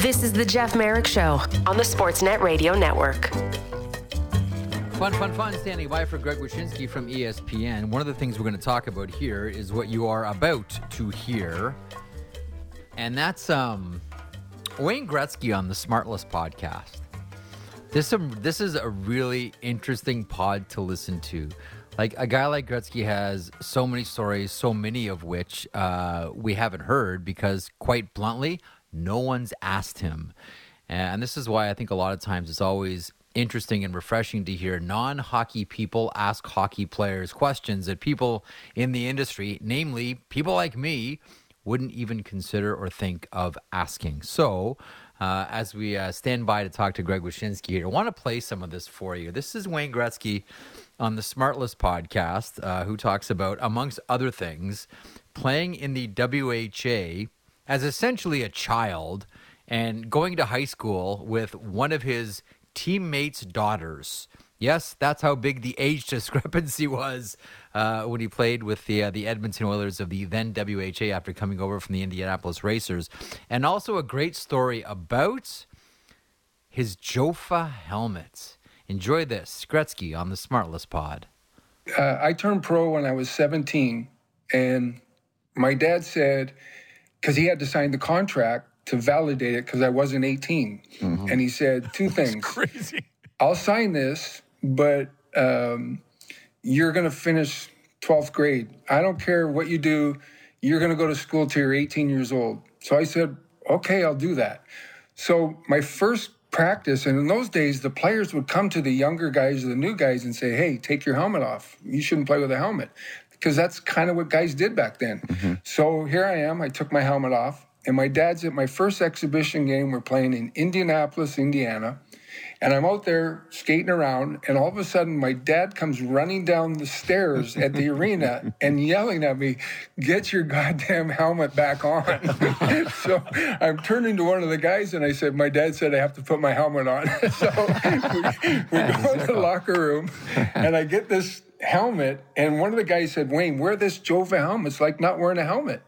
This is the Jeff Marek Show on the Sportsnet Radio Network. Fun, fun, fun. Standing by for Greg Wyshynski from ESPN. One of the things we're going to talk about here is what you are about to hear, and that's um, Wayne Gretzky on the Smartless podcast. This um, this is a really interesting pod to listen to. Like a guy like Gretzky has so many stories, so many of which uh, we haven't heard because, quite bluntly, no one's asked him. And this is why I think a lot of times it's always interesting and refreshing to hear non hockey people ask hockey players questions that people in the industry, namely people like me, wouldn't even consider or think of asking. So, uh, as we uh, stand by to talk to Greg Wyshynski here, I want to play some of this for you. This is Wayne Gretzky on the Smartless podcast, uh, who talks about, amongst other things, playing in the WHA as essentially a child and going to high school with one of his teammates' daughters. Yes, that's how big the age discrepancy was uh, when he played with the uh, the Edmonton Oilers of the then WHA after coming over from the Indianapolis Racers, and also a great story about his Jofa helmet. Enjoy this, Gretzky on the Smartless Pod. uh, I turned pro when I was 17, and my dad said, because he had to sign the contract to validate it because I wasn't 18. And he said two things. Crazy. I'll sign this, but um, you're going to finish 12th grade. I don't care what you do. You're going to go to school till you're 18 years old. So I said, okay, I'll do that. So my first practice, and in those days, the players would come to the younger guys or the new guys and say, hey, take your helmet off. You shouldn't play with a helmet. Because that's kind of what guys did back then. So here I am. I took my helmet off, and my dad's at my first exhibition game. We're playing in Indianapolis, Indiana. And I'm out there skating around, and all of a sudden, my dad comes running down the stairs at the arena and yelling at me, Get your goddamn helmet back on. so I'm turning to one of the guys, and I said, My dad said I have to put my helmet on. so we, we go in the locker room, and I get this helmet, and one of the guys said, Wayne, wear this Jofa helmet. It's like not wearing a helmet.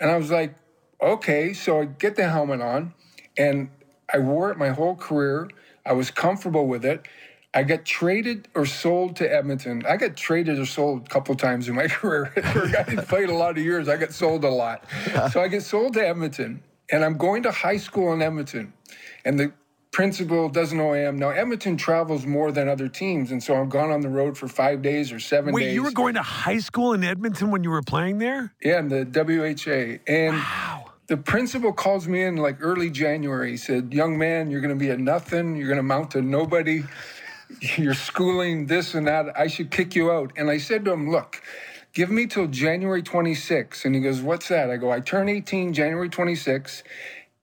And I was like, okay. So I get the helmet on and I wore it my whole career. I was comfortable with it. I got traded or sold to Edmonton. I got traded or sold a couple times in my career. I who played a lot of years, I got sold a lot. So I get sold to Edmonton, and I'm going to high school in Edmonton. And the principal doesn't know I am. Now, Edmonton travels more than other teams, and so I've gone on the road for five days or seven Wait, days. you were going to high school in Edmonton when you were playing there? Yeah, in the WHA. And the principal calls me in like early January. He said, Young man, you're going to be a nothing. You're going to mount to nobody. You're schooling this and that. I should kick you out. And I said to him, Look, give me till January 26. And he goes, What's that? I go, I turn 18 January 26.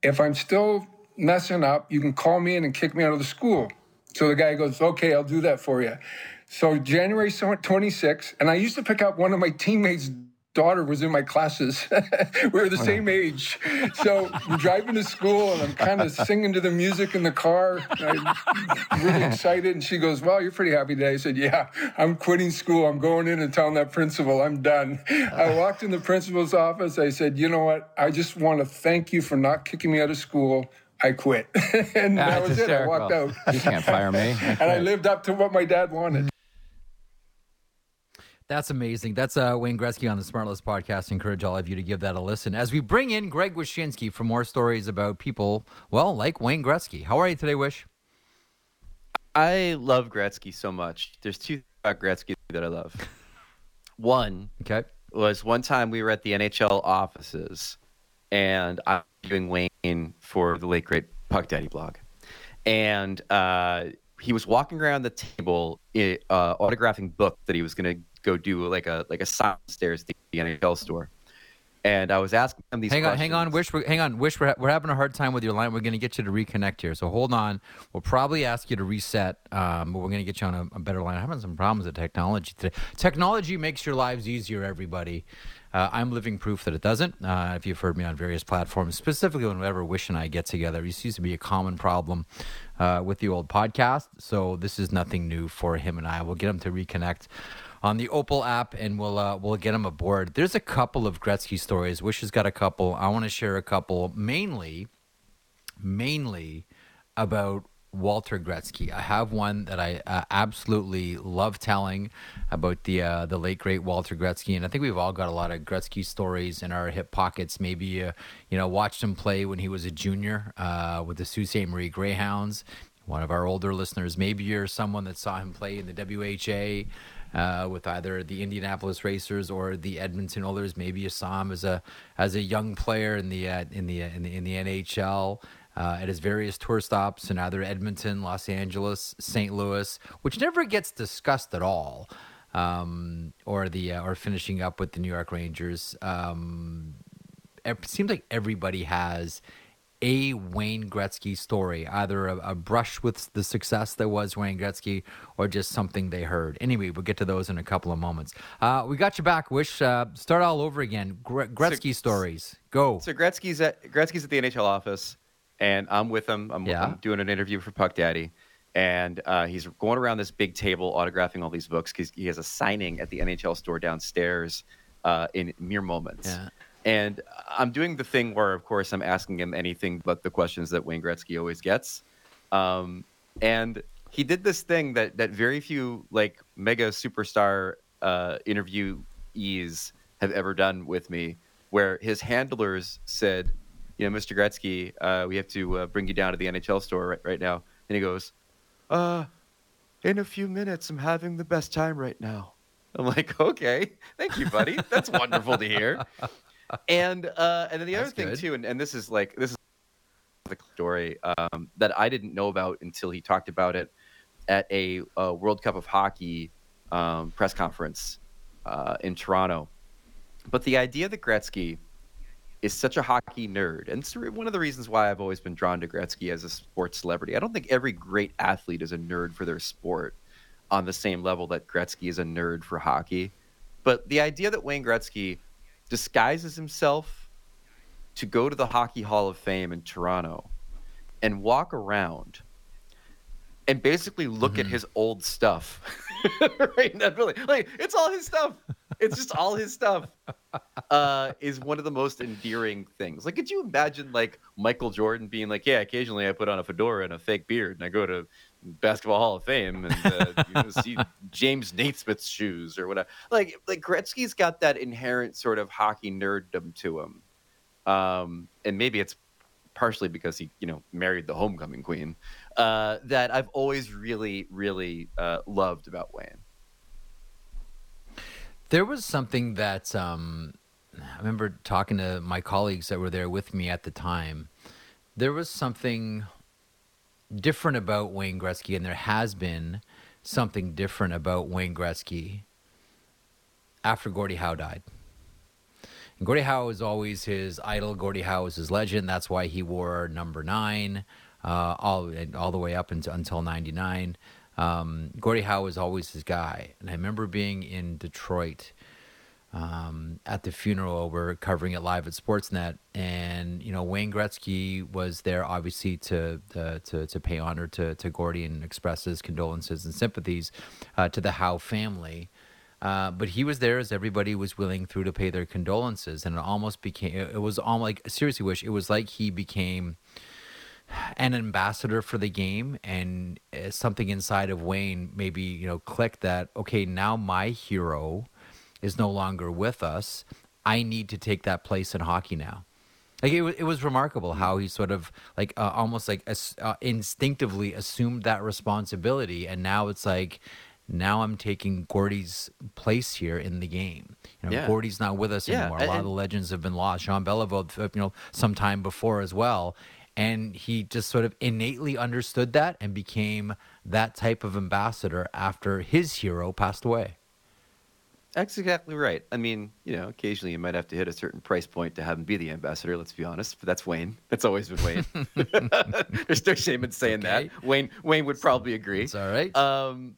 If I'm still messing up, you can call me in and kick me out of the school. So the guy goes, Okay, I'll do that for you. So January 26, and I used to pick up one of my teammates' daughter was in my classes. we were the same age. So I'm driving to school and I'm kind of singing to the music in the car. I'm really excited. And she goes, Well, you're pretty happy today. I said, Yeah, I'm quitting school. I'm going in and telling that principal I'm done. I walked in the principal's office. I said, You know what? I just want to thank you for not kicking me out of school. I quit. and that That's was it. I walked out. You can't fire me. And I lived up to what my dad wanted. That's amazing. That's uh, Wayne Gretzky on the Smartless podcast. Encourage all of you to give that a listen as we bring in Greg Wyshynski for more stories about people, well, like Wayne Gretzky. How are you today, Wish? I love Gretzky so much. There's two things about Gretzky that I love. One Okay. was one time we were at the NHL offices, and I'm doing Wayne for the late great Puck Daddy blog, and uh, he was walking around the table, eh, uh, autographing book that he was going to go do like a like a sign upstairs at the NHL store. And I was asking him these. Hang on, hang on. Wish. We're, hang on, Wish. We're, ha- we're having a hard time with your line. We're going to get you to reconnect here. So hold on. We'll probably ask you to reset, um, but we're going to get you on a, a better line. I'm having some problems with technology today. Technology makes your lives easier, everybody. Uh, I'm living proof that it doesn't. Uh, if you've heard me on various platforms, specifically whenever Wish and I get together, it used to be a common problem uh, with the old podcast. So this is nothing new for him and I. We'll get him to reconnect on the Opal app, and we'll uh, we'll get him aboard. There's a couple of Gretzky stories. Wish has got a couple. I want to share a couple, mainly mainly about Walter Gretzky. I have one that I uh, absolutely love telling about the uh, the late great Walter Gretzky, and I think we've all got a lot of Gretzky stories in our hip pockets. Maybe uh, you know watched him play when he was a junior uh, with the Sault Ste. Marie Greyhounds. One of our older listeners, maybe you're someone that saw him play in the WHA. Uh, with either the Indianapolis Racers or the Edmonton Oilers, maybe him as a as a young player in the uh, in the in the in the NHL uh, at his various tour stops in either Edmonton, Los Angeles, St. Louis, which never gets discussed at all, um, or the uh, or finishing up with the New York Rangers. Um, it seems like everybody has a Wayne Gretzky story, either a, a, brush with the success that was Wayne Gretzky or just something they heard. Anyway, we'll get to those in a couple of moments. Uh, we got you back, Wish. Uh, start all over again. Gre- Gretzky so, stories. Go. So Gretzky's at Gretzky's at the NHL office and I'm with him. I'm, yeah. I'm doing an interview for Puck Daddy, and uh, he's going around this big table autographing all these books because he has a signing at the NHL store downstairs uh, in mere moments. Yeah. And I'm doing the thing where, of course, I'm asking him anything but the questions that Wayne Gretzky always gets. Um, and he did this thing that that very few like mega superstar uh, interviewees have ever done with me, where his handlers said, you know, Mr. Gretzky, uh, we have to uh, bring you down to the NHL store right, right now. And he goes, uh, in a few minutes, I'm having the best time right now. I'm like, okay, thank you, buddy. That's wonderful to hear. And uh, and then the That's other thing good. too, and, and this is like this is the story um, that I didn't know about until he talked about it at a, a World Cup of Hockey um, press conference uh, in Toronto. But the idea that Gretzky is such a hockey nerd, and it's one of the reasons why I've always been drawn to Gretzky as a sports celebrity. I don't think every great athlete is a nerd for their sport on the same level that Gretzky is a nerd for hockey. But the idea that Wayne Gretzky disguises himself to go to the Hockey Hall of Fame in Toronto and walk around and basically look mm-hmm. at his old stuff. right? Not really. Like it's all his stuff. It's just all his stuff. Uh, is one of the most endearing things. Like, could you imagine like Michael Jordan being like, "Yeah, occasionally I put on a fedora and a fake beard, and I go to Basketball Hall of Fame and uh, you know, see James Naismith's shoes or whatever." Like, like Gretzky's got that inherent sort of hockey nerddom to him, um, and maybe it's partially because he, you know, married the homecoming queen uh, that I've always really, really uh, loved about Wayne. There was something that um, I remember talking to my colleagues that were there with me at the time. There was something different about Wayne Gretzky, and there has been something different about Wayne Gretzky after Gordie Howe died. And Gordie Howe was always his idol. Gordie Howe was his legend. That's why he wore number nine uh, all all the way up until, until '99. Um, Gordie Howe was always his guy, and I remember being in Detroit um, at the funeral. We're covering it live at Sportsnet, and you know Wayne Gretzky was there, obviously to to to, to pay honor to to Gordie and express his condolences and sympathies uh, to the Howe family. Uh, but he was there as everybody was willing through to pay their condolences, and it almost became it was almost like seriously wish it was like he became an ambassador for the game and uh, something inside of Wayne maybe you know clicked that okay now my hero is no longer with us I need to take that place in hockey now like it, it was remarkable how he sort of like uh, almost like uh, instinctively assumed that responsibility and now it's like now I'm taking Gordie's place here in the game. You know, yeah. Gordie's not with us yeah. anymore. A lot and, of the legends have been lost. Jean Beliveau, you know, sometime before as well and he just sort of innately understood that and became that type of ambassador after his hero passed away. That's exactly right. I mean, you know, occasionally you might have to hit a certain price point to have him be the ambassador. Let's be honest, but that's Wayne. That's always been Wayne. There's no shame in saying okay. that. Wayne Wayne would probably agree. It's all right. Um,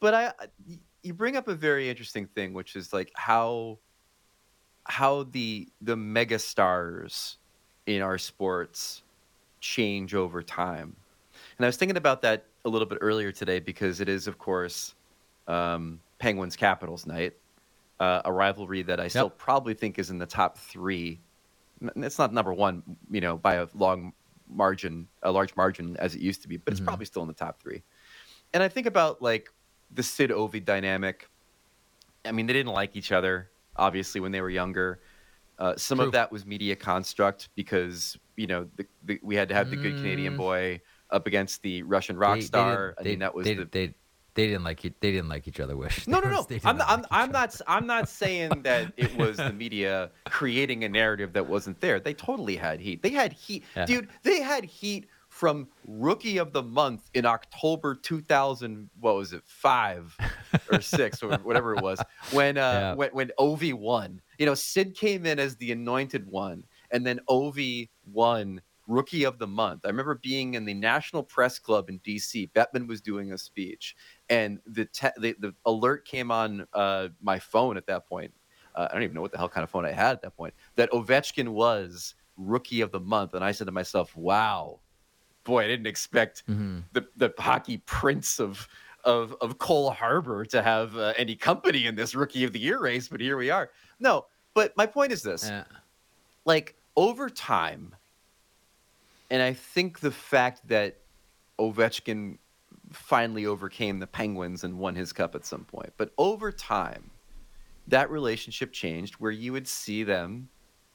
but I, you bring up a very interesting thing, which is like how how the the mega stars in our sports change over time. And I was thinking about that a little bit earlier today because it is, of course, um, Penguins Capitals night, uh, a rivalry that I yep. still probably think is in the top three. It's not number one, you know, by a long margin, a large margin as it used to be, but it's Mm-hmm. probably still in the top three. And I think about like the Sid Ovi dynamic. I mean, they didn't like each other obviously when they were younger. Uh, some True. of that was media construct because you know the, the, we had to have the good Canadian Mm. boy up against the Russian rock They- they star. didn't- I they- mean, that was they, the they, didn't like. They didn't like each other. Wish. no, no, no. was- they did I'm, not I'm, like I'm not. I'm not saying that it was the media creating a narrative that wasn't there. They totally had heat. They had heat, Yeah. dude. They had heat from Rookie of the Month in October 2000. What was it? Five or six or whatever it was when uh, Yeah. when when Ovi won. You know, Sid came in as the anointed one, and then Ovi won Rookie of the Month. I remember being in the National Press Club in D.C. Bettman was doing a speech, and the te- the, the alert came on uh, my phone at that point. Uh, I don't even know what the hell kind of phone I had at that point. That Ovechkin was Rookie of the Month, and I said to myself, "Wow, boy, I didn't expect Mhm. the the hockey prince of." Of, of Cole Harbor to have uh, any company in this rookie of the year race, but here we are. No, but my point is this: Yeah. like over time, and I think the fact that Ovechkin finally overcame the Penguins and won his cup at some point, but over time, that relationship changed where you would see them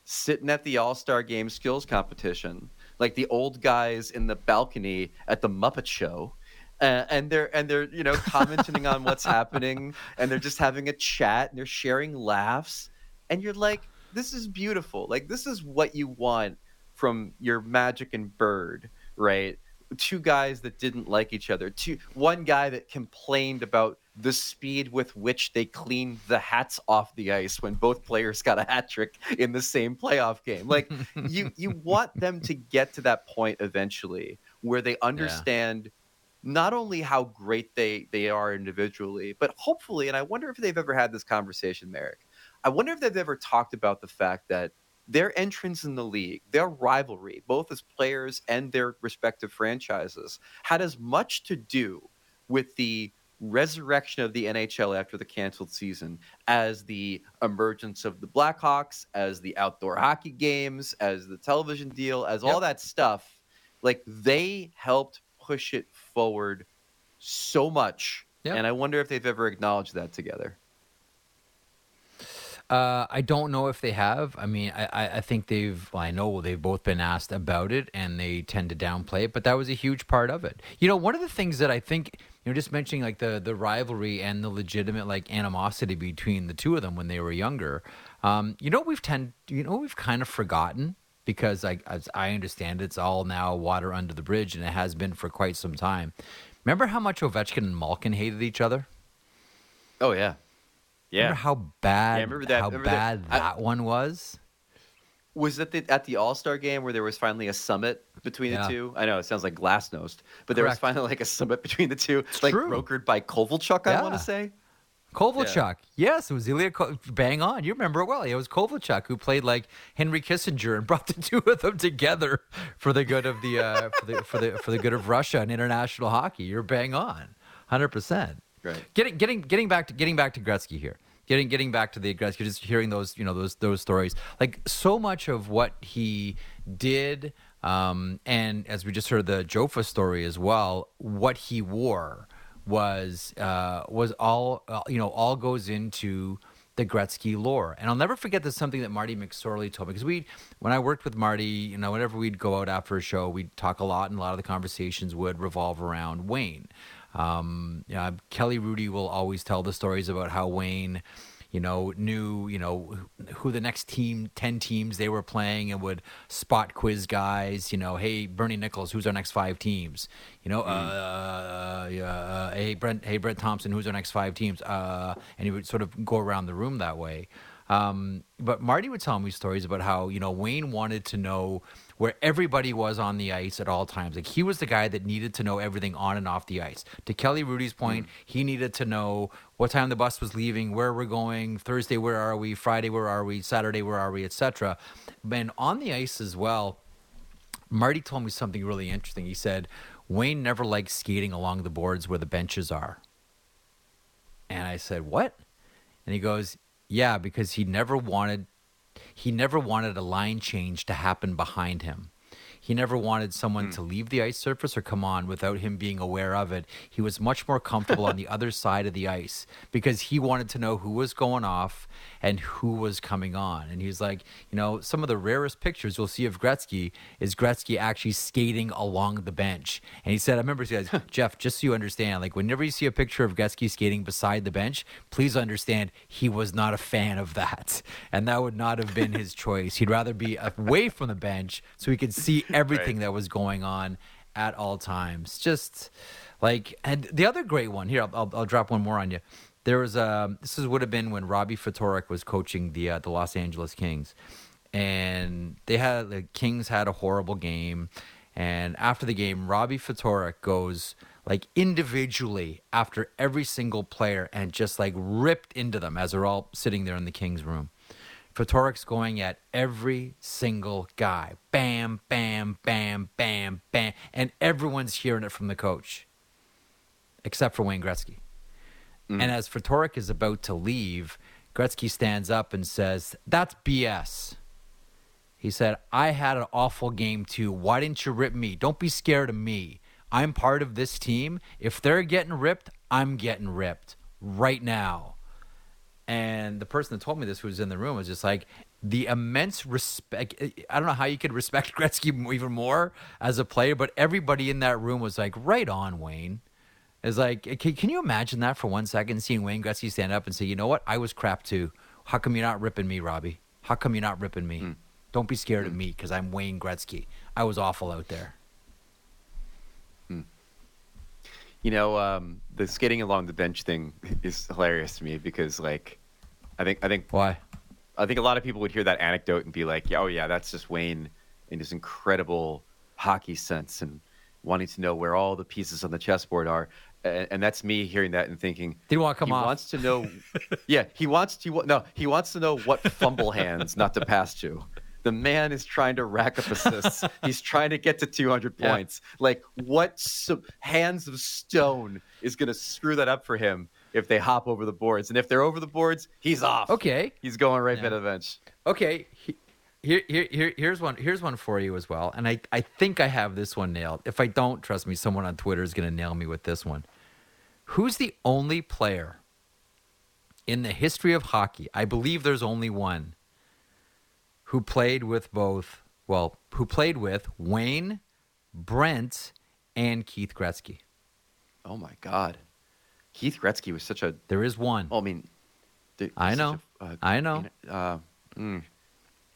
sitting at the All Star Game skills competition, like the old guys in the balcony at the Muppet Show. Uh, and they're and they're you know commenting on what's happening and they're just having a chat and they're sharing laughs and you're like this is beautiful like this is what you want from your magic and bird right? Two guys that didn't like each other. Two one guy that complained about the speed with which they cleaned the hats off the ice when both players got a hat trick in the same playoff game. Like you you want them to get to that point eventually where they understand not only how great they they are individually, but hopefully, and I wonder if they've ever had this conversation, Marek. I wonder if they've ever talked about the fact that their entrance in the league, their rivalry, both as players and their respective franchises, had as much to do with the resurrection of the NHL after the canceled season as the emergence of the Blackhawks, as the outdoor hockey games, as the television deal, as all that stuff. Like they helped push it forward so much. Yep. And I wonder if they've ever acknowledged that together. Uh, I don't know if they have. I mean, I, I, I think they've. Well, I know they've both been asked about it, and they tend to downplay it. But that was a huge part of it. You know, one of the things that I think you know, just mentioning like the the rivalry and the legitimate like animosity between the two of them when they were younger. Um, you know, we've tend. You know, we've kind of forgotten because, like, as I understand, it's all now water under the bridge, and it has been for quite some time. Remember how much Ovechkin and Malkin hated each other? Oh yeah, yeah. Remember how bad, Yeah, remember that- how remember that- bad I- that one was? Was it the, at the All Star game where there was finally a summit between Yeah. the two? I know it sounds like glasnost, but there was finally like a summit between the two, it's like true. brokered by Kovalchuk. I want to say. Kovalchuk. Yes, it was Ilya. Ko- bang on. You remember it well. It was Kovalchuk who played like Henry Kissinger and brought the two of them together for the good of the uh, for the for the for the good of Russia and international hockey. You're bang on, hundred percent. Getting getting getting back to getting back to Gretzky here. Getting getting back to the Gretzky, just hearing those you know those those stories. Like so much of what he did, um, and as we just heard the Jofa story as well, what he wore was uh, was all uh, you know all goes into the Gretzky lore. And I'll never forget this something that Marty McSorley told me because we when I worked with Marty, you know, whenever we'd go out after a show, we'd talk a lot, and a lot of the conversations would revolve around Wayne. Um, yeah, Kelly Hrudey will always tell the stories about how Wayne you know, knew, you know, who the next team, 10 teams they were playing and would spot quiz guys, you know, hey, Bernie Nicholls, who's our next five teams? You know, uh, yeah, uh, hey, Brent, hey, Brett Thompson, who's our next five teams? Uh, and he would sort of go around the room that way. Um, but Marty would tell me stories about how, you know, Wayne wanted to know where everybody was on the ice at all times. Like he was the guy that needed to know everything on and off the ice. To Kelly Hrudey's point, mm. he needed to know what time the bus was leaving, where we're going, Thursday, where are we, Friday, where are we, Saturday, where are we, etc. And on the ice as well, Marty told me something really interesting. He said, Wayne never liked skating along the boards where the benches are. And I said, What? And he goes, Yeah, because he never wanted he never wanted a line change to happen behind him. He never wanted someone hmm. to leave the ice surface or come on without him being aware of it. He was much more comfortable on the other side of the ice because he wanted to know who was going off and who was coming on. And he's like, you know, some of the rarest pictures you'll see of Gretzky is Gretzky actually skating along the bench. And he said, I remember he says, Jeff, just so you understand, like whenever you see a picture of Gretzky skating beside the bench, please understand he was not a fan of that. And that would not have been his choice. He'd rather be away from the bench so he could see everything that was going on at all times. Just like, and the other great one here, I'll, I'll, I'll drop one more on you. There was a, this is, would have been when Robbie Ftorek was coaching the, uh, the Los Angeles Kings. And they had, the Kings had a horrible game. And after the game, Robbie Ftorek goes like individually after every single player and just like ripped into them as they're all sitting there in the Kings room. Ftorek's going at every single guy. Bam, bam, bam, bam, bam. And everyone's hearing it from the coach, except for Wayne Gretzky. Mm. And as Ftorek is about to leave, Gretzky stands up and says, That's BS. He said, I had an awful game too. Why didn't you rip me? Don't be scared of me. I'm part of this team. If they're getting ripped, I'm getting ripped right now. And the person that told me this who was in the room was just like the immense respect. I don't know how you could respect Gretzky even more as a player, but everybody in that room was like, right on, Wayne. It's like, can, can you imagine that for one second, seeing Wayne Gretzky stand up and say, you know what? I was crap too. How come you're not ripping me, Robbie? How come you're not ripping me? Hmm. Don't be scared of hmm. me because I'm Wayne Gretzky. I was awful out there. Hmm. You know, um, the skating along the bench thing is hilarious to me because, like, I think I think Why? I think a lot of people would hear that anecdote and be like, "Oh yeah, that's just Wayne in his incredible hockey sense and wanting to know where all the pieces on the chessboard are." And, and that's me hearing that and thinking, Didn't want to come he off. wants to know. yeah, he wants to. No, he wants to know what fumble hands not to pass to. The man is trying to rack up assists. He's trying to get to 200 Yeah. points. Like, what hands of stone is going to screw that up for him if they hop over the boards? And if they're over the boards, he's off. Okay. He's going right Yeah. to the bench. Okay. he- Here, here, here, here's one. Here's one for you as well. And I, I think I have this one nailed. If I don't, trust me, someone on Twitter is going to nail me with this one. Who's the only player in the history of hockey? I believe there's only one who played with both. Well, who played with Wayne, Brent, and Keith Gretzky. Oh my God, Keith Gretzky was such a. There is one. Well, I mean, I know. a- uh, I know. Uh, mm.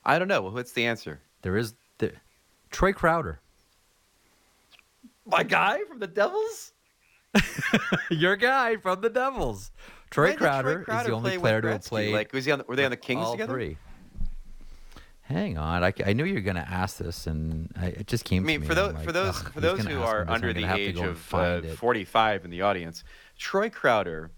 I don't know. What's the answer? There is the, Troy Crowder. My guy from the Devils. Your guy from the Devils. Troy When did Crowder, is the only player to have played. Like, was he on? The, were they on the Kings all together? three. Hang on, I, I knew you were going to ask this, and I, it just came. I mean, to me, for those I'm for those for those who are under the age of uh, 45 in the audience, Troy Crowder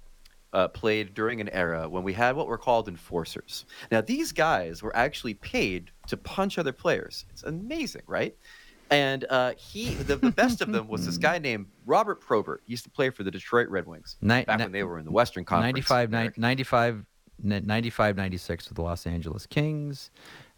uh, played during an era when we had what were called enforcers. Now, these guys were actually paid to punch other players. It's amazing, right? And uh, he, the, the best of them was this guy named Robert Probert. He used to play for the Detroit Red Wings Ni- back ni- when they were in the Western Conference. 95, 95, 95, 96 with the Los Angeles Kings.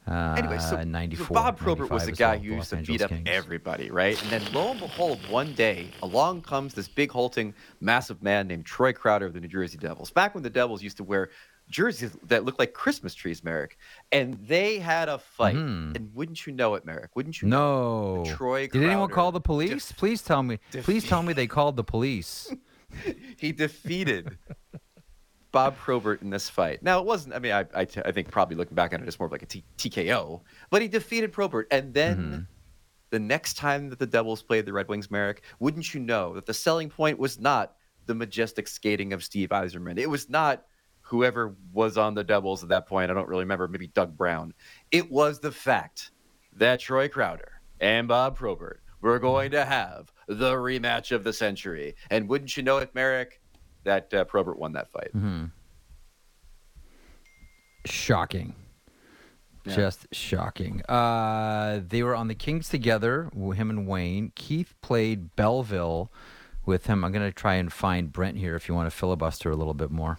Uh, Anyway, so, so 94, Bob Probert was the guy well, who used Los to beat up Kings. everybody, right? And then lo and behold, one day along comes this big hulking, massive man named Troy Crowder of the New Jersey Devils. Back when the Devils used to wear jerseys that looked like Christmas trees, Marek, and they had a fight. Mhm. And wouldn't you know it, Marek? Wouldn't you? know No. Troy Crowder Did anyone call the police? def- please tell me. Please tell me they called the police. he defeated Bob Probert in this fight. Now it wasn't. I mean, I, I, I think probably looking back on it, it's more of like a T- TKO. But he defeated Probert, and then Mm-hmm. the next time that the Devils played the Red Wings, Marek, wouldn't you know that the selling point was not the majestic skating of Steve Yzerman. It was not whoever was on the Devils at that point. I don't really remember. Maybe Doug Brown. It was the fact that Troy Crowder and Bob Probert were going to have the rematch of the century. And wouldn't you know it, Marek, that uh, Probert won that fight. Mm-hmm. Shocking. Yeah. Just shocking. Uh, they were on the Kings together, him and Wayne. Keith played Belleville with him. I'm going to try and find Brent here if you want to filibuster a little bit more.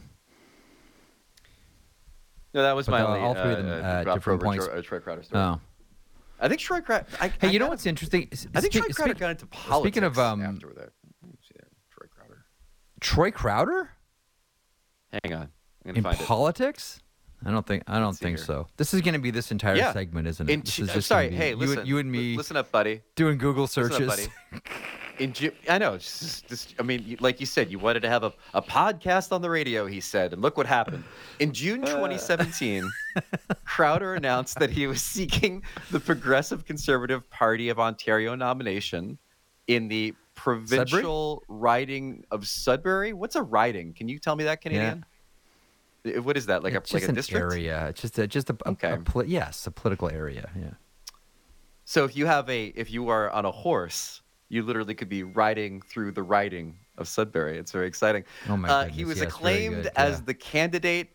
No, that was But my the- only all three of them, uh, uh, different Probert, points. Troy, uh, Troy Crowder story. Oh. I think Troy Crowder. Hey, I you know what's interesting? I think Troy Crowder got into politics. Speaking of um, after that. Let me see that. Troy Crowder. Troy Crowder Hang on, in find politics. I don't think I don't think here. so. This is going to be this entire Yeah. segment, isn't it. it? In, this is I'm just sorry. be Hey, you, listen. you and me Listen up, buddy. doing Google up, searches. buddy. In Ju- I know. Just, just, I mean, like you said, you wanted to have a, a podcast on the radio. He said, and look what happened. In June uh. 2017, Crowder announced that he was seeking the Progressive Conservative Party of Ontario nomination in the provincial riding of Sudbury. What's a riding? Can you tell me that, Canadian? Uh, What is that? Like it's a like a district? area. It's just a just a, Okay. a poli- yes, a political area. Yeah. So if you have a if you are on a horse, you literally could be riding through the riding of Sudbury. It's very exciting. Oh my uh, He was yes, acclaimed as yeah. the candidate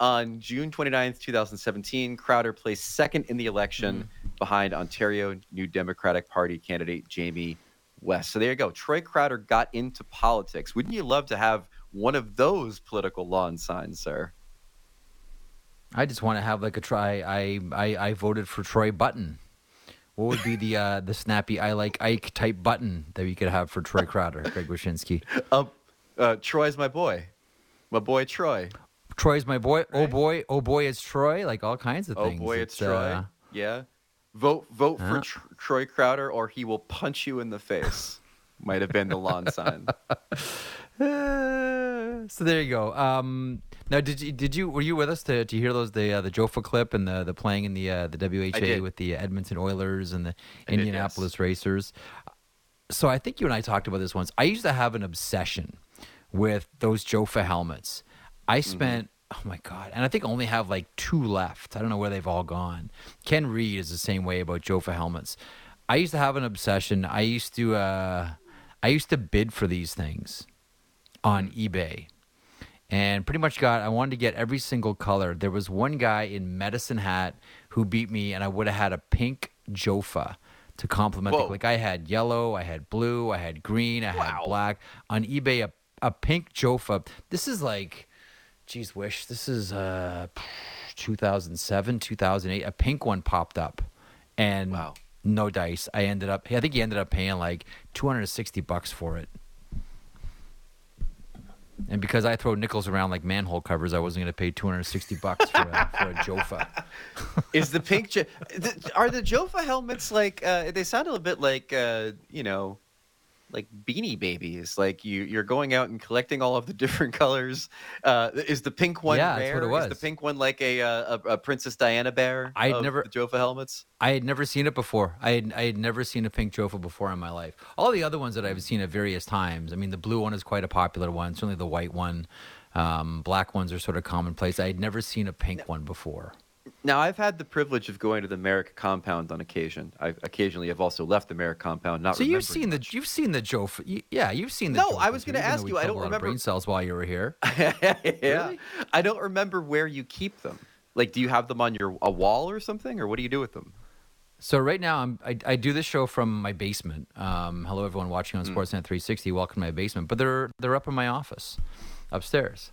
on June 29th, 2017. Crowder placed second in the election Mm-hmm. behind Ontario New Democratic Party candidate Jamie West. So there you go. Troy Crowder got into politics. Wouldn't you love to have one of those political lawn signs, sir? I just want to have like a try. I, I I voted for Troy Button. What would be the uh, the snappy I like Ike type button that we could have for Troy Crowder, Greg Wyshynski? Uh, uh, Troy's my boy. My boy Troy. Troy's my boy. Oh boy, oh boy, it's Troy. Like all kinds of Oh things. Oh boy, it's, Troy. uh, yeah. Vote vote for Tr- Troy Crowder or he will punch you in the face. Might have been the lawn sign. Uh, so there you go. Um, now, did you did you were you with us to, to hear those the uh, the Jofa clip and the the playing in the uh, the WHA with the Edmonton Oilers and the I did, Indianapolis Racers? So I think you and I talked about this once. I used to have an obsession with those Jofa helmets. I Mm-hmm. spent oh my god, and I think I only have like two left. I don't know where they've all gone. Ken Reid is the same way about Jofa helmets. I used to have an obsession. I used to uh, I used to bid for these things on eBay and pretty much got I wanted to get every single color. There was one guy in medicine hat who beat me and I would have had a pink Jofa to complement the like I had yellow, I had blue, I had green, I had black. On eBay a, a pink Jofa. This is like geez wish. This is uh 2007, 2008. A pink one popped up and Wow. no dice. I ended up I think he ended up paying like 260 bucks for it. And because I throw nickels around like manhole covers, I wasn't going to pay 260 bucks for a, for a Jofa. Is the pink jo- are the Jofa helmets like uh, they sound a little bit like uh, you know like beanie babies like you you're going out and collecting all of the different colors uh, is the pink one Yeah, that's rare what it is the pink one like a uh, a, a princess diana bear I'd of never- the jofa helmets I had never seen it before. I had, I had never seen a pink Jofa before in my life. All the other ones that I've seen at various times. I mean, the blue one is quite a popular one. Certainly the white one. Um, black ones are sort of commonplace. I had never seen a pink one before. Now, I've had the privilege of going to the Marek compound on occasion. I occasionally have also left the Marek compound. Not So you've seen the much. you've seen the you- Yeah, you've seen the. No, I was gonna ask you, I don't a lot of remember- brain cells while you were here. yeah, Really? I don't remember where you keep them. Like, do you have them on your a wall or something, or what do you do with them? So right now I'm I, I do this show from my basement. Um, hello everyone watching Hmm. on Sportsnet 360. Welcome to my basement. But they're they're up in my office, upstairs.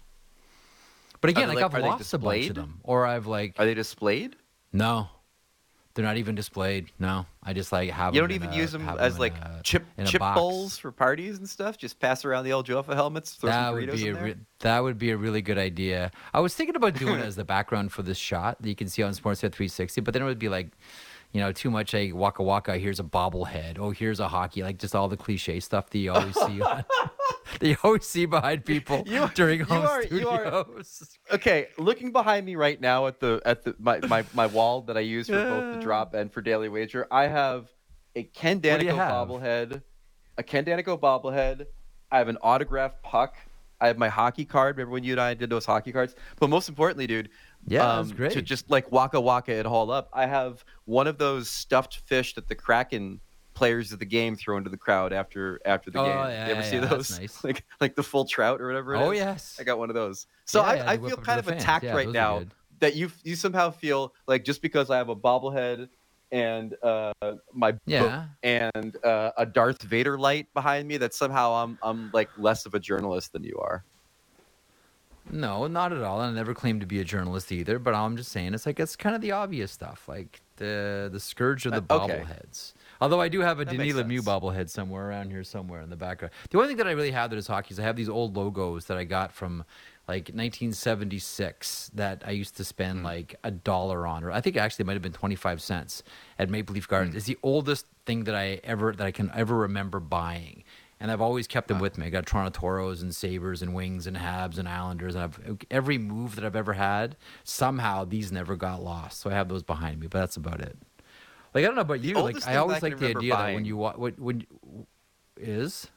But again, like, like- I've lost a bunch of them, or I've like Are they displayed? no, they're not even displayed. No, I just like have. Them. You them don't even a- use them as in like a- chip chip bowls for parties and stuff. Just pass around the old Jofa helmets. That would be a re- that would be a really good idea. I was thinking about doing it as the background for this shot that you can see on Sportsnet 360, but then it would be like, you know, too much. a waka waka. Here's a bobblehead. Oh, here's a hockey. Like just all the cliche stuff that you always see. On, that you always see behind people You- during you home are- you are- studios. Okay, looking behind me right now at the at the my, my, my wall that I use for both the drop and for Daily Wager, I have a Ken Daneyko bobblehead, a Ken Daneyko bobblehead. I have an autographed puck. I have my hockey card. Remember when you and I did those hockey cards? But most importantly, dude, Yeah, um, that's great. to just like waka waka it all up. I have one of those stuffed fish that the Kraken players of the game throw into the crowd after after the Oh, game. yeah, you ever yeah, see yeah, those? nice. Like like the full trout or whatever. it Oh is? yes. I got one of those. So I, I feel kind of attacked right now that you you somehow feel like just because I have a bobblehead and uh, my Yeah. and uh, a Darth Vader light behind me that somehow I'm I'm like less of a journalist than you are. No, not at all. And I never claimed to be a journalist either. But I'm just saying, it's like it's kind of the obvious stuff, like the the scourge of the Uh, okay. bobbleheads. Although I do have a That Denis Lemieux bobblehead somewhere around here, somewhere in the background. The only thing that I really have that is hockey is I have these old logos that I got from like 1976 that I used to spend Hmm. like a dollar on, or I think actually it might have been 25 cents at Maple Leaf Gardens. Hmm. It's the oldest thing that I ever that I can ever remember buying. And I've always kept them with me. I got Toronto Toros and Sabres and Wings and Habs and Islanders. And I've every move that I've ever had, somehow these never got lost. So I have those behind me, but that's about it. Like I don't know about you. Like I always like the idea that when buying- you wa- what when is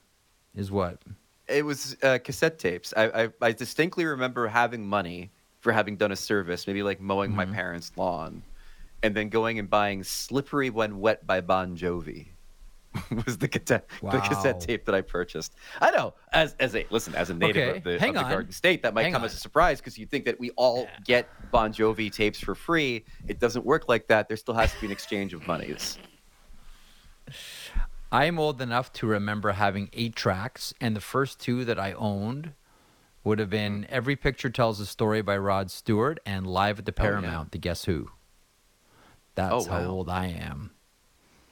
is what It was uh, cassette tapes. I, I I distinctly remember having money for having done a service, maybe like mowing my parents' lawn, and then going and buying "Slippery When Wet" by Bon Jovi. was the cassette the cassette tape that I purchased. I know as as a listen as a native Okay, of the, hang of the. Garden State that might Hang come on. as a surprise because you think that we all get Bon Jovi tapes for free. It doesn't work like that. There still has to be an exchange of monies. I'm old enough to remember having eight tracks, and the first two that I owned would have been Every Picture Tells a Story by Rod Stewart and Live at the Oh, yeah. Paramount, the Guess Who. That's Oh, how old I am.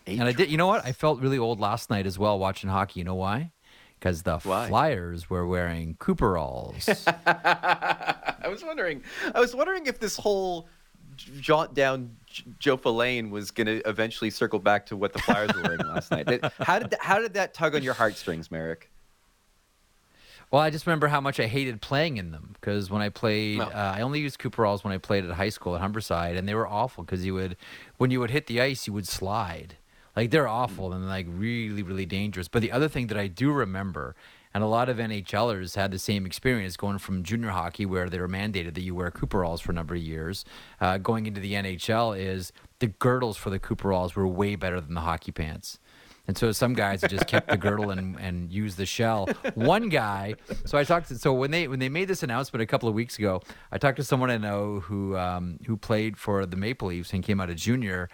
Eight and I did, you know what? I felt really old last night as well watching hockey. You know why? Because the Why? Flyers were wearing Cooperalls. I was wondering. I was wondering if this whole jaunt down J- Joe Lane was going to eventually circle back to what the Flyers were wearing last night. How did that, how did that tug on your heartstrings, Marek? Well, I just remember how much I hated playing in them because when I played, No. uh, I only used Cooperalls when I played at high school at Humberside, and they were awful because you would, when you would hit the ice, you would slide. Like they're awful and like really, really dangerous. But the other thing that I do remember, and a lot of NHLers had the same experience going from junior hockey, where they were mandated that you wear Cooperalls for a number of years, uh, going into the NHL, is the girdles for the Cooperalls were way better than the hockey pants. And so some guys just kept the girdle and, and used the shell. One guy, so I talked to, so when they when they made this announcement a couple of weeks ago, I talked to someone I know who um, who played for the Maple Leafs and came out of junior,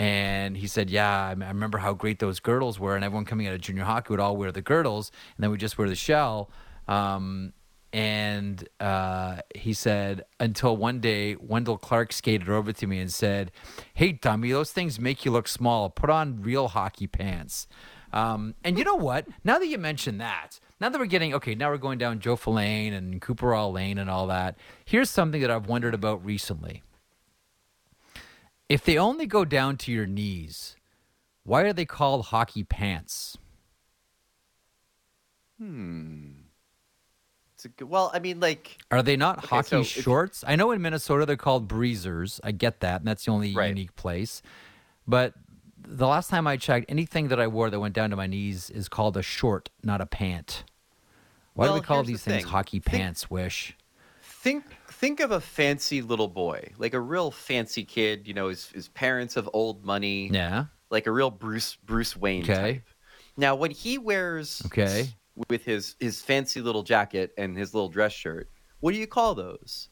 and he said, "Yeah, I, remember how great those girdles were, and everyone coming out of junior hockey would all wear the girdles, and then we just wear the shell." Um, and uh, he said until one day Wendell Clark skated over to me and said, "Hey, dummy, those things make you look small. Put on real hockey pants." Um, and you know what? Now that you mention that, now that we're getting okay, now we're going down Joe Lane and Cooper All Lane and all that. Here's something that I've wondered about recently. If they only go down to your knees, why are they called hockey pants? Hmm. It's a good, well, I mean, like Are they not Okay, hockey so shorts? I know in Minnesota they're called breezers. I get that, and that's the only Right. unique place. But the last time I checked, anything that I wore that went down to my knees is called a short, not a pant. Why Well, do we call here's the these things thing. hockey Think- pants? Wish. Think think of a fancy little boy, like a real fancy kid. You know, his his parents have old money. Yeah. like a real Bruce Bruce Wayne Okay. type. Now, when he wears Okay. with his his fancy little jacket and his little dress shirt, what do you call those?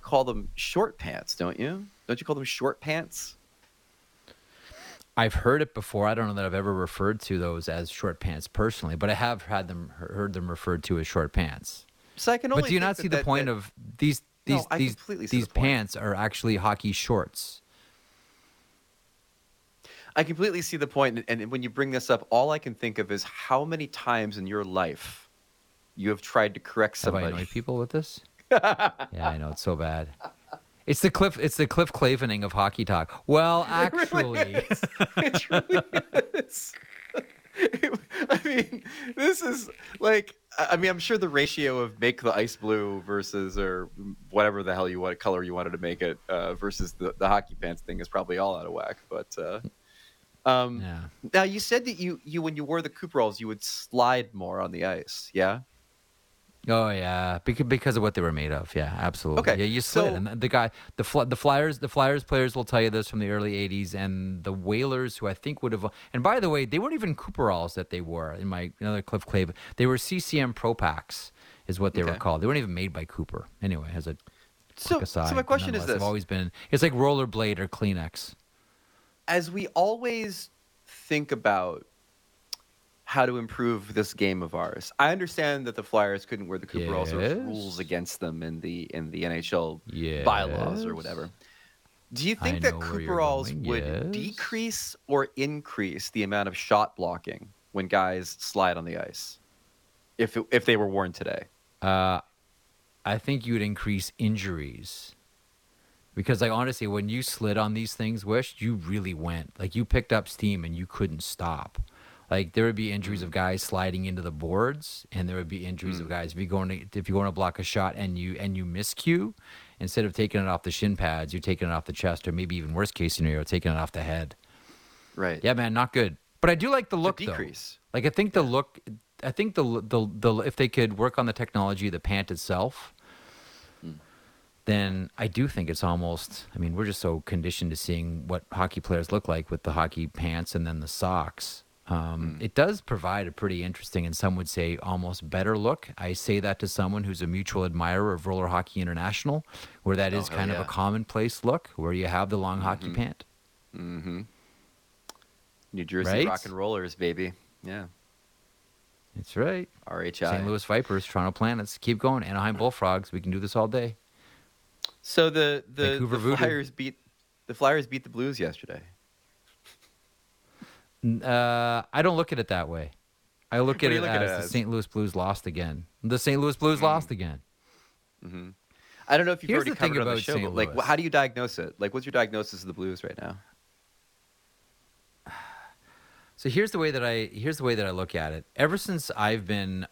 Call them short pants, don't you? Don't you call them short pants? I've heard it before. I don't know that I've ever referred to those as short pants personally, but I have had them heard them referred to as short pants. So I can only. But do you not that- see the point that- of these these I these these the pants are actually hockey shorts? I completely see the point, and when you bring this up, all I can think of is how many times in your life you have tried to correct Have I somebody. annoyed people with this? yeah, I know it's so bad. It's the cliff. It's the Cliff Clavening of hockey talk. Well, actually, it really is. I mean, this is like. I mean, I'm sure the ratio of make the ice blue versus or whatever the hell you want color you wanted to make it uh, versus the, the hockey pants thing is probably all out of whack. But uh, um, yeah. now you said that you you when you wore the Cooperalls you would slide more on the ice. Yeah. Oh yeah, because because of what they were made of. Yeah, absolutely. Okay, Yeah, you slid, so- and the guy, the Fly- the Flyers, the Flyers players will tell you this from the early '80s, and the Whalers, who I think would have. And by the way, they weren't even Cooperalls that they wore. In my another Cliff Clave, they were CCM Pro Packs, is what they were called. They weren't even made by Cooper. Anyway, as a So, aside. so my question is this: They've always been. It's like rollerblade or Kleenex. as we always think about how to improve this game of ours. I understand that the Flyers couldn't wear the was Yes. rules against them in the in the NHL bylaws or whatever. Do you I think that Cooperalls would yes. decrease or increase the amount of shot blocking when guys slide on the ice? If it, if they were worn today. Uh, I think you would increase injuries. Because, like, honestly, when you slid on these things, Wish, you really went. Like, you picked up steam and you couldn't stop. Like, there would be injuries of mm-hmm. guys sliding into the boards, and there would be injuries of mm. guys if you're going to if you're going to block a shot and you and you miscue, instead of taking it off the shin pads, you're taking it off the chest, or maybe even worst case scenario, taking it off the head. Right. Yeah, man, not good. But I do like the look, though. decrease. Like I think the look, I think the the the if they could work on the technology of the pant itself, hmm. then I do think it's almost. I mean, we're just so conditioned to seeing what hockey players look like with the hockey pants and then the socks. Um, It does provide a pretty interesting and some would say almost better look. I say that to someone who's a mutual admirer of roller hockey international, where that is hell kind of a commonplace look, where you have the long hockey pant. Mm-hmm. New Jersey Right? rock and rollers, baby. Yeah. That's right. RHI. St. Louis Vipers, Toronto Planets. Keep going. Anaheim Bullfrogs. We can do this all day. So the the, the Flyers beat the Flyers beat the Blues yesterday. Uh, I don't look at it that way. I look at it look at as it the as? Mm. St. Louis Blues lost again. The St. Louis Blues lost again. I don't know if you've Here's already the thing covered it on the show, St. but like, Louis. how do you diagnose it? Like, what's your diagnosis of the Blues right now? So here's the way that I here's the way that I look at it. Ever since I've been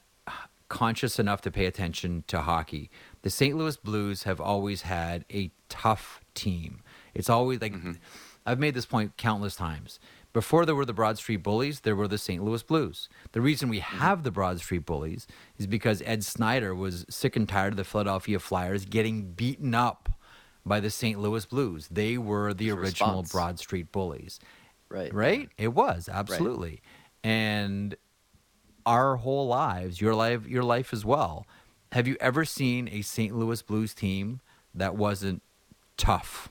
conscious enough to pay attention to hockey, the St. Louis Blues have always had a tough team. It's always like I've made this point countless times. Before there were the Broad Street Bullies, there were the St. Louis Blues. The reason we mm-hmm. have the Broad Street Bullies is because Ed Snider was sick and tired of the Philadelphia Flyers getting beaten up by the St. Louis Blues. They were the a original response. Broad Street Bullies. Right. Right? It was absolutely. And our whole lives, your life, your life as well. Have you ever seen a St. Louis Blues team that wasn't tough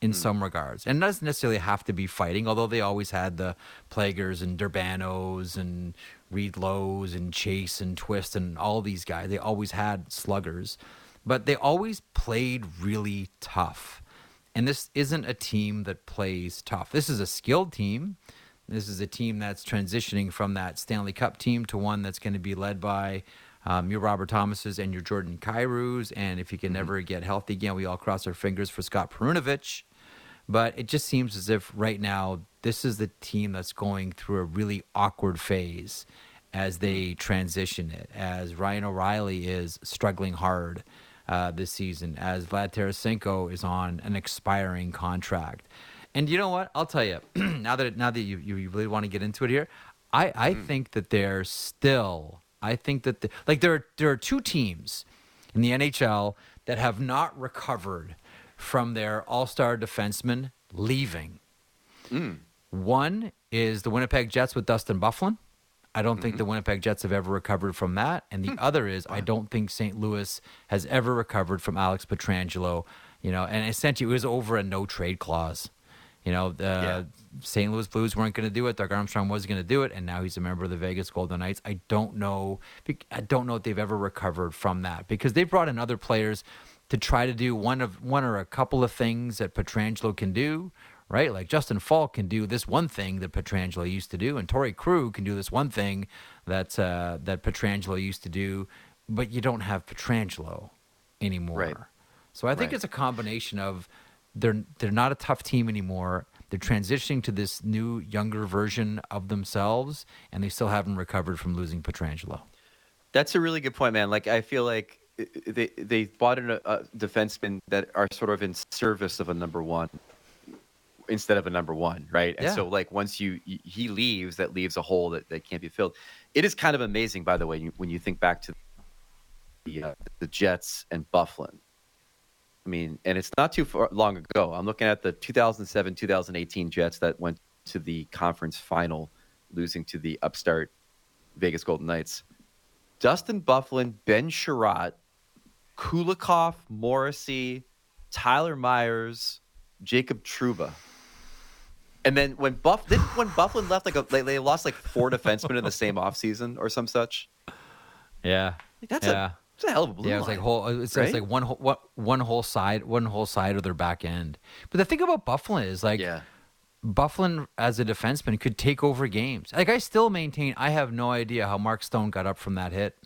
in hmm. some regards? And doesn't necessarily have to be fighting, although they always had the Plagers and Durbanos and Reed Low's and Chase and Twist and all these guys. They always had sluggers, but they always played really tough. And this isn't a team that plays tough. This is a skilled team. This is a team that's transitioning from that Stanley Cup team to one that's going to be led by um, your Robert Thomases and your Jordan Kyrous. And if he can never get healthy again, we all cross our fingers for Scott Perunovich. But it just seems as if right now this is the team that's going through a really awkward phase as they transition it, as Ryan O'Reilly is struggling hard uh, this season, as Vlad Tarasenko is on an expiring contract. And you know what? I'll tell you now that now that you, you really want to get into it here, I I think that they're still. I think that the, like there are, there are two teams in the NHL that have not recovered from their all-star defensemen leaving. Hmm. One is the Winnipeg Jets with Dustin Byfuglien. I don't think mm-hmm. the Winnipeg Jets have ever recovered from that. And the hmm. other is I don't think St. Louis has ever recovered from Alex Pietrangelo. You know, and essentially it was over a no trade clause. You know, the Yeah. St. Louis Blues weren't going to do it. Doug Armstrong was going to do it, and now he's a member of the Vegas Golden Knights. I don't know. I don't know if they've ever recovered from that because they brought in other players to try to do one of one or a couple of things that Pietrangelo can do. Right, like Justin Faulk can do this one thing that Pietrangelo used to do, and Torey Krug can do this one thing that uh, that Pietrangelo used to do, but you don't have Pietrangelo anymore. Right. So I think Right. it's a combination of they're they're not a tough team anymore. They're transitioning to this new younger version of themselves, and they still haven't recovered from losing Pietrangelo. That's a really good point, man. Like I feel like i- they they bought in a, a defensemen that are sort of in service of a number one instead of a number one, right? Yeah. And so like once you he leaves, that leaves a hole that, that can't be filled. It is kind of amazing, by the way, when you think back to the uh, the Jets and Byfuglien. I mean, and it's not too far long ago. I'm looking at the 2007 2018 Jets that went to the conference final, losing to the upstart Vegas Golden Knights. Dustin Byfuglien, Ben Chiarot, Kulikov, Morrissey, Tyler Myers, Jacob Trouba. And then when Buff didn't when Bufflin left, like a, they, they lost like four defensemen in the same offseason or some such. Yeah. Like, that's yeah. a that's a hell of a blue Yeah, it was like whole. It's, it's like one whole what one whole side, one whole side of their back end. But the thing about Byfuglien is like yeah. Byfuglien as a defenseman could take over games. Like I still maintain, I have no idea how Mark Stone got up from that hit.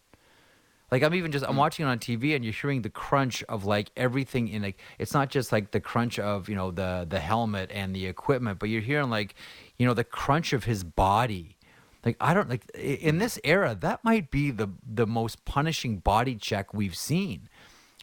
Like I'm even just Hmm. I'm watching it on TV and you're hearing the crunch of like everything in like it's not just like the crunch of you know the the helmet and the equipment, but you're hearing like you know the crunch of his body. Like I don't like in this era that might be the the most punishing body check we've seen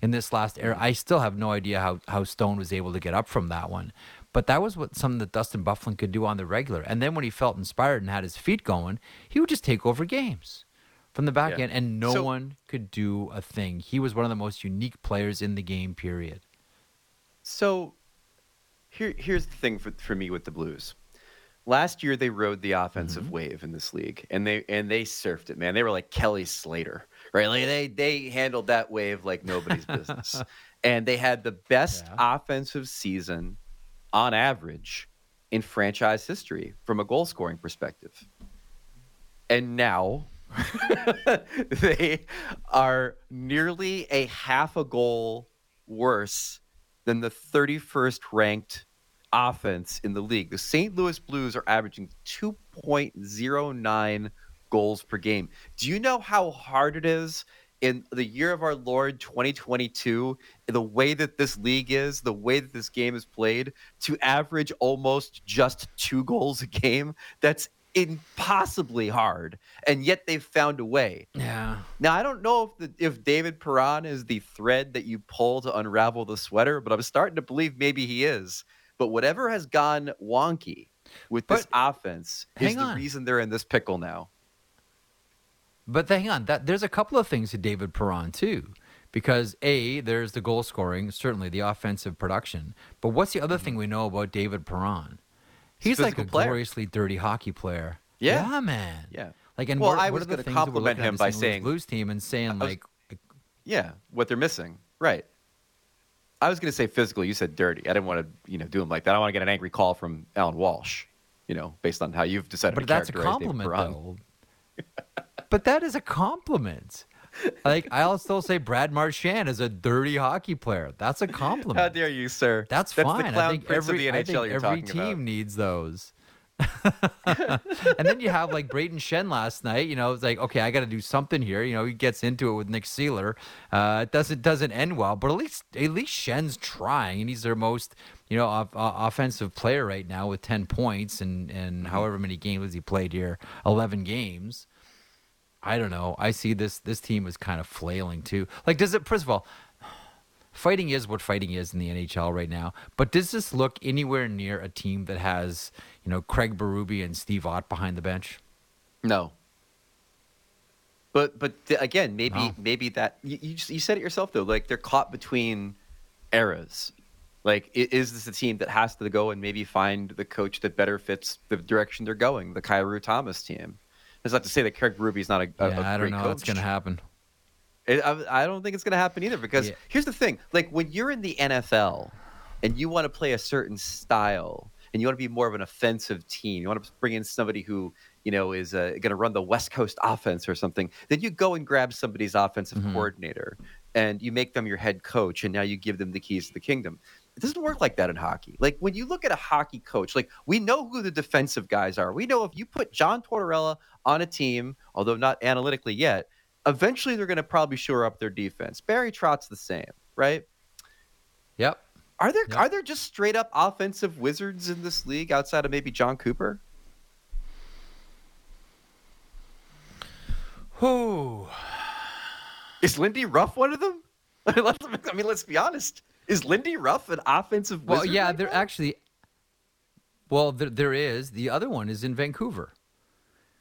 in this last era. I still have no idea how how Stone was able to get up from that one. But that was what something that Dustin Byfuglien could do on the regular. And then when he felt inspired and had his feet going, he would just take over games from the back Yeah. end, and no So- one could do a thing. He was one of the most unique players in the game. Period. So here here's the thing for for me with the Blues. Last year they rode the offensive Mm-hmm. wave in this league and they and they surfed it, man. They were like Kelly Slater. Right? Like they they handled that wave like nobody's business. And they had the best offensive season on average in franchise history from a goal scoring perspective. And now they are nearly a half a goal worse than the 31st ranked offense in the league. The St. Louis Blues are averaging 2.09 goals per game. Do you know how hard it is in the year of our Lord 2022, the way that this league is, the way that this game is played, to average almost just two goals a game? That's impossibly hard. And yet they've found a way. Yeah. Now I don't know if the, if David Perron is the thread that you pull to unravel the sweater, but I'm starting to believe maybe he is. But whatever has gone wonky with this offense is hang the reason they're in this pickle now. But hang on, that there's a couple of things to David Perron too, because a there's the goal scoring, certainly the offensive production. But what's the other mm-hmm. thing we know about David Perron? He's like a player. gloriously dirty hockey player. Yeah. yeah, man. Yeah. Like, and Well, what, I was are the gonna things that we're compliment him by saying- Blues team and saying was- like, Yeah, what they're missing. Right. I was going to say physical. You said dirty. I didn't want to, you know, do him like that. I want to get an angry call from Allan Walsh, you know, based on how you've decided but to that's a compliment though. but that is a compliment. Like I'll still say Brad Marchand is a dirty hockey player. That's a compliment. How dare you, sir? That's, the fine. I think every, I think every team about. needs those. and then you have like Brayden Schenn last night. You know, it's like okay, I got to do something here. You know, he gets into it with Nick Seeler. Uh, it doesn't doesn't end well, but at least at least Schenn's trying, and he's their most you know off, uh, offensive player right now with ten points and and Mm-hmm. however many games he played here, eleven games. I don't know. I see this this team is kind of flailing too. Like, does it? First of all, fighting is what fighting is in the NHL right now. But does this look anywhere near a team that has, you know, Craig Berube and Steve Ott behind the bench? No. But but again, maybe No. maybe that you, you just- you said it yourself though. Like they're caught between eras. Like is this a team that has to go and maybe find the coach that better fits the direction they're going? The Kyrou Thomas team. That's not to say that Craig Ruby's not a, a, yeah, a I don't know coach. what's going to happen. It, I, I don't think it's going to happen either because Yeah. here's the thing: like when you're in the NFL and you want to play a certain style and you want to be more of an offensive team, you want to bring in somebody who you know is uh, going to run the West Coast offense or something. Then you go and grab somebody's offensive Mm-hmm. coordinator and you make them your head coach, and now you give them the keys to the kingdom. It doesn't work like that in hockey. Like when you look at a hockey coach, like we know who the defensive guys are. We know if you put John Tortorella on a team, although not analytically yet, eventually they're going to probably shore up their defense. Barry Trotz the same, right? Yep. Are there Yeah. are there just straight up offensive wizards in this league outside of maybe Jon Cooper? Who? Is Lindy Ruff one of them? I mean, let's be honest. Is Lindy Ruff an offensive wizard? Well, yeah, right there actually. Well, there, there is. The other one is in Vancouver,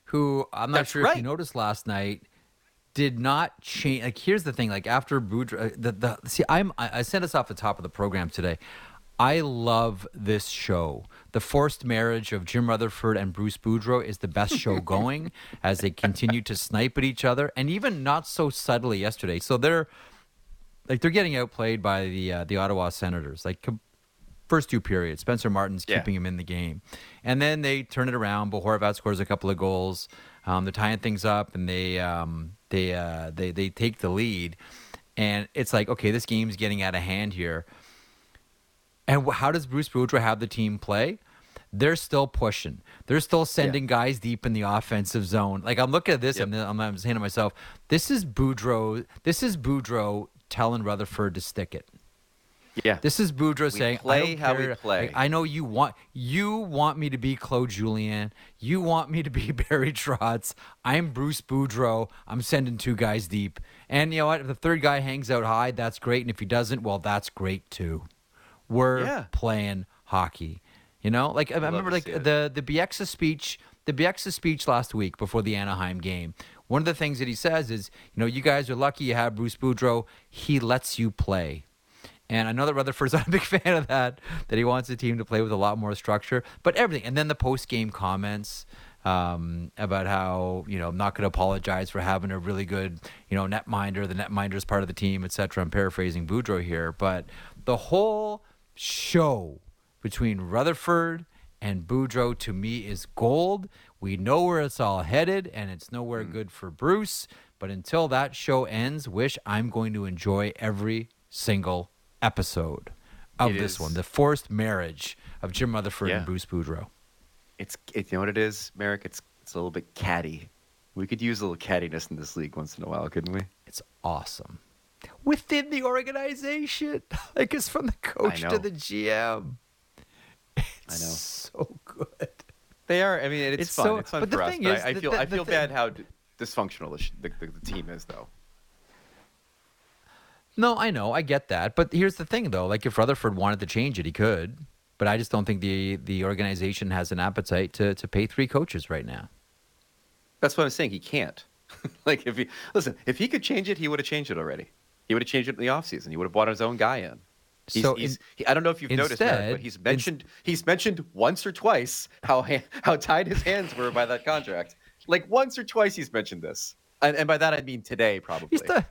who I'm not That's sure if you noticed last night did not change. Like, here's the thing: like after Boudreau, the the see, I'm I, I sent us off the top of the program today. I love this show. The forced marriage of Jim Rutherford and Bruce Boudreau is the best show going as they continue to snipe at each other, and even not so subtly yesterday. So they're like they're getting outplayed by the uh, the Ottawa Senators, like com- first two periods. Spencer Martin's Yeah. keeping him in the game, and then they turn it around. But Horvat scores a couple of goals. Um, they're tying things up, and they um, they uh, they they take the lead, and it's like okay, this game's getting out of hand here. And how does Bruce Boudreau have the team play? They're still pushing. They're still sending guys deep in the offensive zone. Like I'm looking at this, Yep. and I'm, I'm saying to myself, "This is Boudreau. This is Boudreau telling Rutherford to stick it. Yeah. This is Boudreau We saying, play I don't how we play." Like, I know you want you want me to be Claude Julien. You want me to be Barry Trotz. I'm Bruce Boudreau. I'm sending two guys deep. And you know what? If the third guy hangs out high, that's great. And if he doesn't, well, that's great too. We're Yeah. playing hockey. You know, like I love remember, like it. the the Bieksa speech, the Bieksa speech last week before the Anaheim game. One of the things that he says is, you know, you guys are lucky you have Bruce Boudreau. He lets you play. And I know that Rutherford's not a big fan of that, that he wants the team to play with a lot more structure, but everything. And then the post game comments um, about how, you know, I'm not going to apologize for having a really good, you know, netminder. The netminder is part of the team, et cetera. I'm paraphrasing Boudreau here. But the whole show between Rutherford and Boudreau to me is gold. We know where it's all headed, and it's nowhere Hmm. good for Bruce. But until that show ends, wish I'm going to enjoy every single episode of It this is- one. The forced marriage of Jim Rutherford Yeah. and Bruce Boudreau. It's it, you know what it is, Marek. It's it's a little bit catty. We could use a little cattiness in this league once in a while, couldn't we? It's awesome. Within the organization, like it's from the coach to the GM. I It's know. so good. They are. I mean, it's, It's fun. so- it's fun but the for us. thing But is, I, I feel the- I the feel thing- bad how dysfunctional the, the, the team is, though. No, I know, I get that, but here's the thing, though. Like, if Rutherford wanted to change it, he could. But I just don't think the the organization has an appetite to to pay three coaches right now. That's what I'm saying. He can't. like if he listen, if he could change it, he would have changed it already. He would have changed it in the offseason. He would have brought his own guy in. He's, So he's, in- he, I don't know if you've noticed, Marek, instead- but he's mentioned he's mentioned once or twice how how tied his hands were by that contract. Like once or twice, he's mentioned this, and, and by that I mean today, probably. He's done.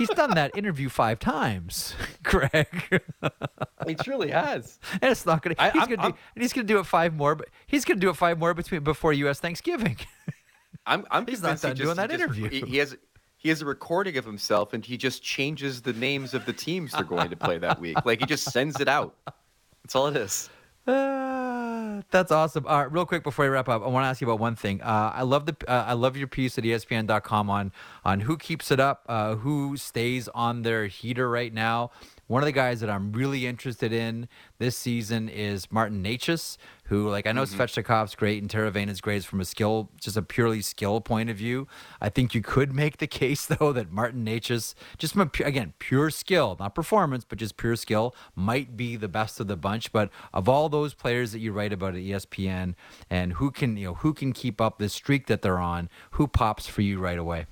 He's done that interview five times, Greg, he truly has. and it's not gonna. I- he's I'm- gonna I'm- do. And he's gonna do it five more, but he's gonna do it five more between before U.S. Thanksgiving. I'm I'm He's not he done just- doing that he just- interview. He, he has he has a recording of himself, and he just changes the names of the teams they're going to play that week. Like he just sends it out. That's all it is. Ah, that's awesome. All right, real quick before we wrap up, I want to ask you about one thing. Uh, I love the uh, I love your piece at ESPN.com on on who keeps it up, uh, who stays on their heater right now. One of the guys that I'm really interested in this season is Martin Necas, who, like, I know Mm-hmm. Svechnikov's great and Teravainen's great from a skill, just a purely skill point of view. I think you could make the case, though, that Martin Necas, just from a, again, pure skill, not performance, but just pure skill, might be the best of the bunch. But of all those players that you write about at ESPN and who can, you know, who can keep up this streak that they're on, who pops for you right away?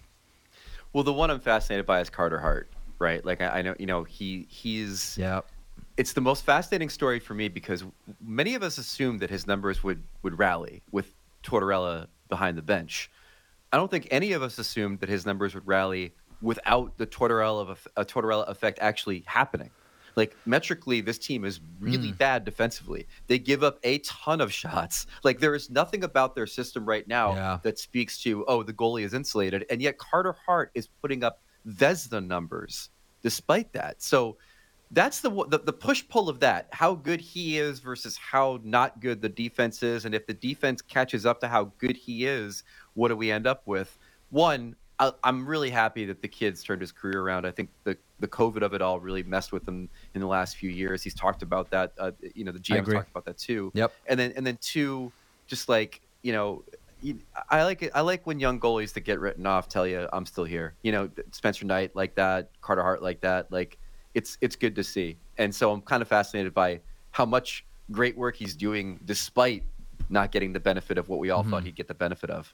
Well, the one I'm fascinated by is Carter Hart, right? Like I, I know, you know, he he's Yeah. It's the most fascinating story for me because many of us assumed that his numbers would would rally with Tortorella behind the bench. I don't think any of us assumed that his numbers would rally without the Tortorella of a uh, Tortorella effect actually happening. Like metrically, this team is really hmm. bad defensively. They give up a ton of shots. Like there is nothing about their system right now Yeah. that speaks to oh the goalie is insulated, and yet Carter Hart is putting up Vezina numbers despite that. So that's the, the the push pull of that. How good he is versus how not good the defense is, and if the defense catches up to how good he is, what do we end up with? One, I, I'm really happy that the kid's turned his career around. I think the the COVID of it all really messed with him in the last few years. He's talked about that. Uh, you know, the GM talked about that too. Yep. And then and then two, just like you know. I like it. I like when young goalies that get written off tell you I'm still here. You know, Spencer Knight like that, Carter Hart like that. Like it's it's good to see. And so I'm kind of fascinated by how much great work he's doing despite not getting the benefit of what we all thought he'd get the benefit of.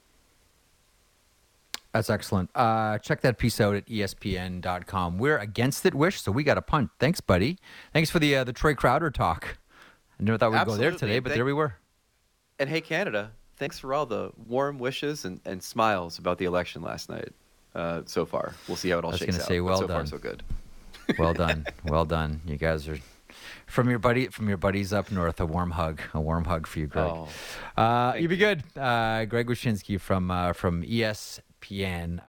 That's excellent. Uh, check that piece out at ESPN.com. We're against it, Wish, so we got a punt. Thanks, buddy. Thanks for the uh, the Troy Crowder talk. I never thought we'd go there today, but Thank- there we were. And hey, Canada, thanks for all the warm wishes and, and smiles about the election last night. Uh, so far, we'll see how it all I was shakes out. say, well so far, done. so good. Well done. well done. You guys are From your buddy, from your buddies up north, a warm hug, a warm hug for you, Greg. Oh, uh, you be good, uh, Greg Wyshynski from uh, from ESPN.